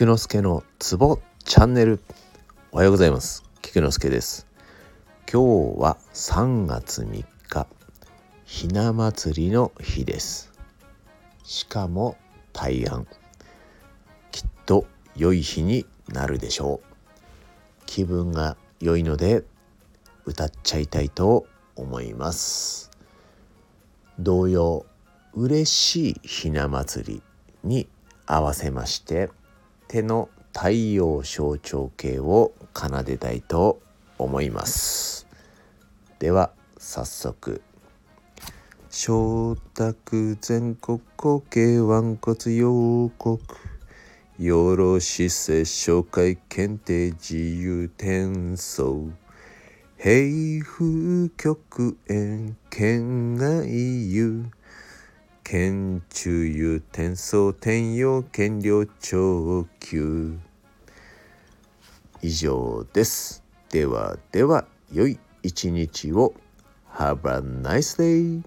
菊之助のツボチャンネル。おはようございます。菊之助です。今日は3月3日ひな祭りの日です。しかも大安。きっと良い日になるでしょう。気分が良いので歌っちゃいたいと思います。同様嬉しいひな祭りに合わせまして手の太陽象徴形を奏でたいと思います。では早速。承諾全国後継腕骨陽国。よろしせ紹介検定自由転送。平風極縁県外遊。県中遊転送転用権料長級。以上です。ではでは良い一日を。Have a nice day